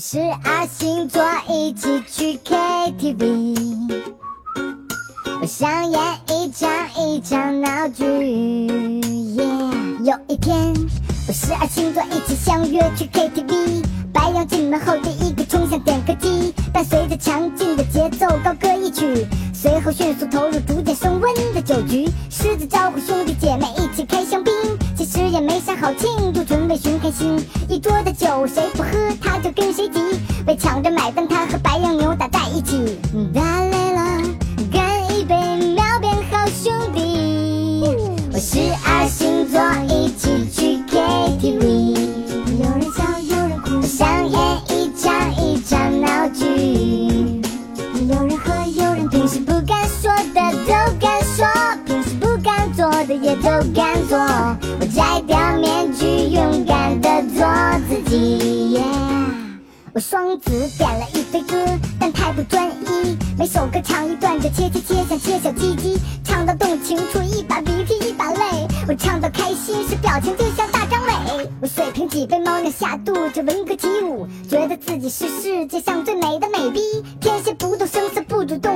十二星座一起去 KTV，我想演一场一场闹剧。有一天，我十二星座一起相约去 KTV，白羊进门后第一个冲向点歌机，伴随着强劲的节奏高歌一曲，随后迅速狮子招呼兄弟姐妹一起开香槟，其实也没啥好庆祝，纯为寻开心。一桌的酒谁不喝他就跟谁急，为抢着买单他和敢做。我摘掉面具，勇敢的做自己。我双子点了一堆歌，但太不专一，每首歌唱一段就切切切，像切小鸡鸡，唱到动情处一把鼻涕一把泪。我唱到开心时表情就像大张伟。我水瓶几杯猫尿下肚就闻歌起舞，觉得自己是世界上最美的美逼，天蝎不动声色不主动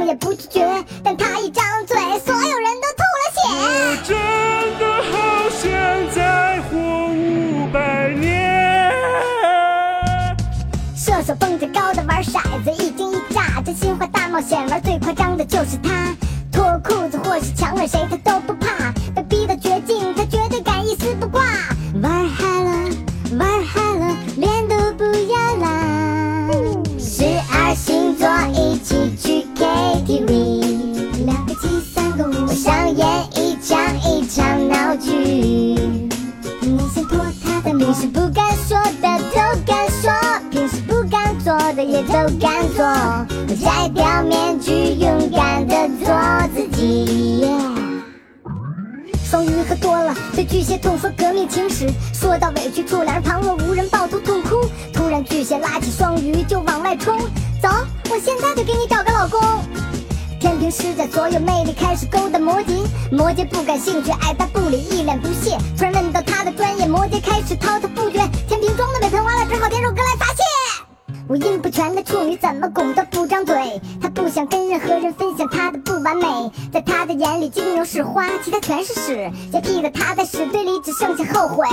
冒险玩最夸张的就是他，脱裤子或是强吻谁他都不怕，被逼到绝境他绝对敢一丝不挂，玩嗨了，玩嗨了，脸都不要啦。十二星座一起去 KTV，两个七三个五，我想演一场一场闹剧。你先脱他的平时不敢说的都敢说，平时不敢做的也都敢做。摘掉面具，勇敢的做自己。双鱼喝多了，对巨蟹痛说革命情史，说到委屈处，两人旁若无人，抱头痛哭。突然巨蟹拉起双鱼就往外冲，走，我现在就给你找个老公。天平施展所有魅力，开始勾搭摩羯。摩羯不感兴趣，爱搭不理，一脸不屑。突然问到他的专业，摩羯开始滔滔五音不全的处女怎么拱都不张嘴，她不想跟任何人分享她的不完美，在她的眼里金牛是花，其他全是屎，洁癖的她在屎堆里只剩下后悔。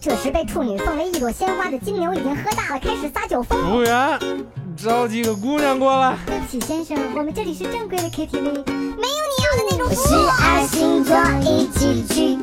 这时被处女奉为一朵鲜花的金牛已经喝大了，开始撒酒疯。服务员，找几个姑娘过来。对不起，先生，我们这里是正规的 KTV，没有你要的那种服务。十二星座一起去